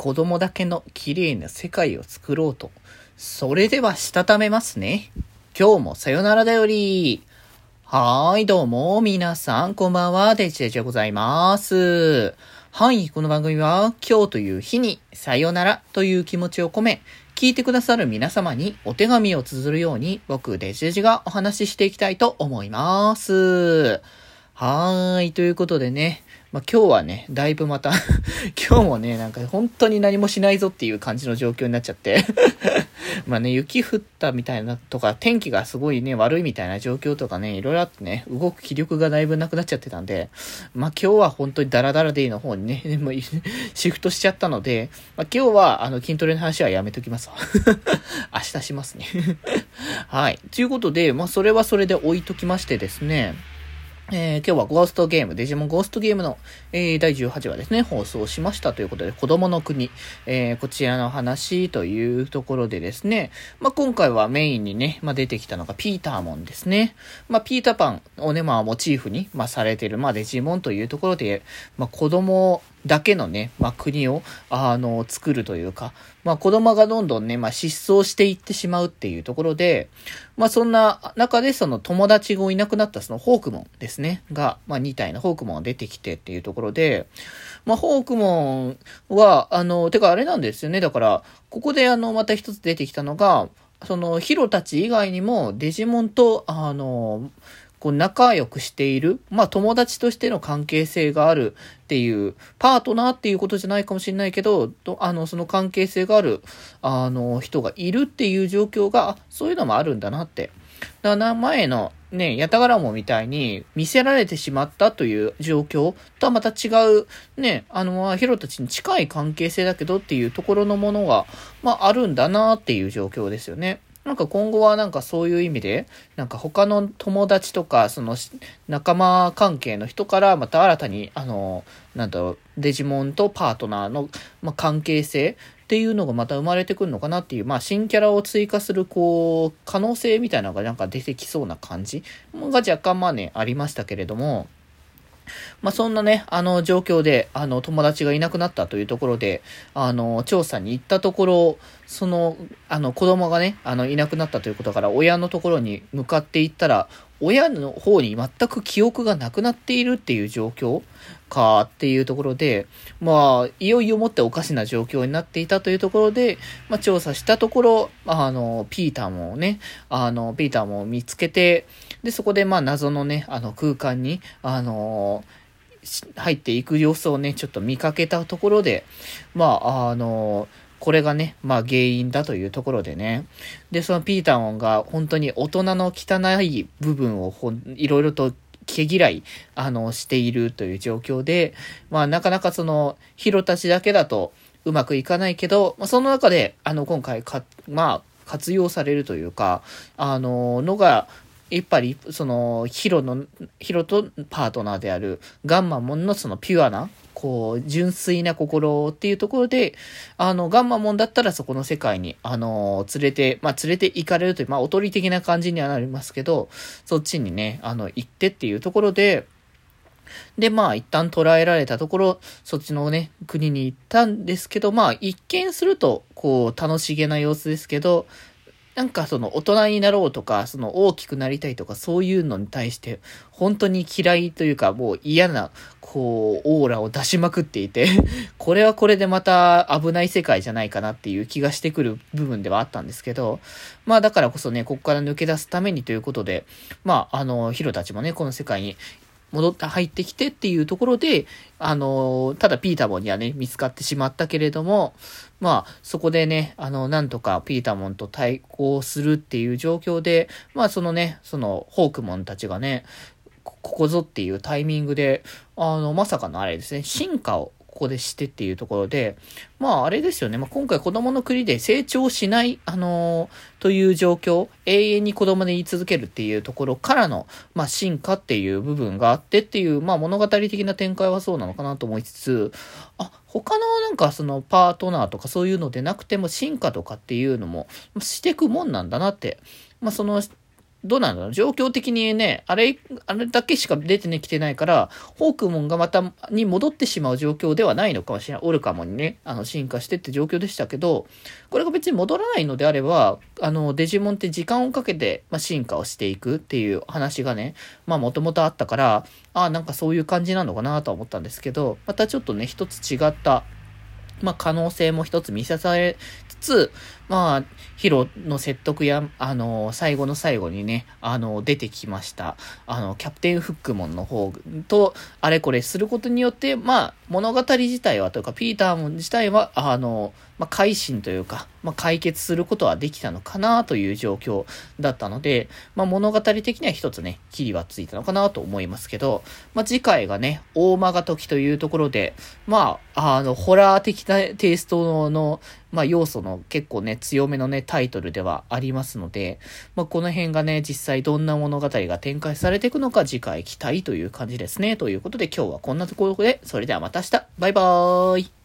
子供だけの綺麗な世界を作ろうと。それでは、したためますね。今日もさよならだより。はーい、どうも、皆さん、こんばんは、デジデジでございます。はい、この番組は、今日という日に、さよならという気持ちを込め、聞いてくださる皆様にお手紙を綴るように、僕、デジデジがお話ししていきたいと思います。はーい、ということでね、まあ、今日はね、だいぶまた 今日もね、なんか本当に何もしないぞっていう感じの状況になっちゃって。まあね、雪降ったみたいなとか、天気がすごいね、悪いみたいな状況とかね、いろいろあってね、動く気力がだいぶなくなっちゃってたんで、まあ今日は本当にダラダラデイの方にね、もシフトしちゃったので、まあ今日はあの筋トレの話はやめときますわ。明日しますね。はい。ということで、まあそれはそれで置いときましてですね、えー、今日はゴーストゲーム、デジモンゴーストゲームの、えー、第18話ですね、放送しましたということで、子供の国、えー、こちらの話というところでですね、まあ、今回はメインにね、まあ、出てきたのがピーターモンですね。まあ、ピーターパンをね、まあ、モチーフに、まあ、されてる、まあ、デジモンというところで、まあ、子供だけのね、まあ、国を、あの、作るというか、まあ、子供がどんどんね、まあ、失踪していってしまうっていうところで、まあ、そんな中でその友達がいなくなったそのホークモンですね、が、まあ、2体のホークモンが出てきてっていうところで、まあ、ホークモンは、あの、てかあれなんですよね、だから、ここであの、また一つ出てきたのが、その、ヒロたち以外にも、デジモンと、あの、こう仲良くしている、まあ友達としての関係性があるっていう、パートナーっていうことじゃないかもしれないけど、あの、その関係性がある、あの、人がいるっていう状況が、そういうのもあるんだなって。だから前のね、ヤタガラモみたいに見せられてしまったという状況とはまた違う、ね、あの、ヒロたちに近い関係性だけどっていうところのものが、まああるんだなっていう状況ですよね。なんか今後はなんかそういう意味で、なんか他の友達とか、その仲間関係の人からまた新たに、あの、なんだろう、デジモンとパートナーの、まあ、関係性っていうのがまた生まれてくるのかなっていう、まあ新キャラを追加する、こう、可能性みたいなのがなんか出てきそうな感じが若干まあね、ありましたけれども、まあ、そんなね、あの状況で、あの友達がいなくなったというところで、あの、調査に行ったところ、その、あの子供がね、あのいなくなったということから、親のところに向かって行ったら、親の方に全く記憶がなくなっているっていう状況かっていうところで、まあ、いよいよもっておかしな状況になっていたというところで、まあ、調査したところ、あの、ピーターもね、あの、ピーターも見つけて、で、そこでまあ謎のね、あの空間に、あの入っていく様子をね、ちょっと見かけたところで、まあ、あのこれがね、まあ原因だというところでね。で、そのピーターモンが本当に大人の汚い部分をほんいろいろと毛嫌い、あの、しているという状況で、まあなかなかその、ヒロたちだけだとうまくいかないけど、まあその中で、あの、今回か、まあ、活用されるというか、あの、のが、やっぱり、その、ヒロの、ヒロとパートナーであるガンマモンのそのピュアな、こう、純粋な心っていうところで、あの、ガンマモンだったらそこの世界に、あの、連れて、まあ、連れて行かれるという、まあ、おとり的な感じにはなりますけど、そっちにね、あの、行ってっていうところで、で、まあ、一旦捉えられたところ、そっちのね、国に行ったんですけど、まあ、一見すると、こう、楽しげな様子ですけど、なんかその大人になろうとか、その大きくなりたいとか、そういうのに対して、本当に嫌いというか、もう嫌な、こう、オーラを出しまくっていて これはこれでまた危ない世界じゃないかなっていう気がしてくる部分ではあったんですけど、まあだからこそね、ここから抜け出すためにということで、まあ、あの、ヒロたちもね、この世界に戻って、入ってきてっていうところで、あの、ただピーターモンにはね、見つかってしまったけれども、まあ、そこでね、あの、なんとかピーターモンと対抗するっていう状況で、まあ、そのね、その、ホークモンたちがね、ここぞっていうタイミングで、あの、まさかのあれですね、進化をここでしてっていうところで、まああれですよね、まあ、今回子供の国で成長しない、あのー、という状況、永遠に子供で言い続けるっていうところからの、まあ進化っていう部分があってっていう、まあ物語的な展開はそうなのかなと思いつつ、あ、他のなんかそのパートナーとかそういうのでなくても進化とかっていうのもしてくもんなんだなって、まあそのどうなんだろう？状況的にね、あれ、あれだけしか出てね、きてないから、ホークモンがまた、に戻ってしまう状況ではないのかもしれない。オルカモンにね、あの、進化してって状況でしたけど、これが別に戻らないのであれば、あの、デジモンって時間をかけて、まあ、進化をしていくっていう話がね、まあ、もともとあったから、ああ、なんかそういう感じなのかなと思ったんですけど、またちょっとね、一つ違った、まあ、可能性も一つ見せされつ、まあ、ヒロの説得や、あの、最後の最後にね、あの、出てきました。あの、キャプテンフックモンの方と、あれこれすることによって、まあ、物語自体は、というか、ピーターモン自体は、あの、まあ、改心というか、まあ、解決することはできたのかなという状況だったので、まあ、物語的には一つね、キリはついたのかなと思いますけど、まあ、次回がね、大間が時というところで、まあ、あの、ホラー的なテイストの、まあ、要素の結構ね、強めのね、タイトルではありますので、まあ、この辺がね、実際どんな物語が展開されていくのか次回期待という感じですね。ということで今日はこんなところで、それではまた明日、バイバーイ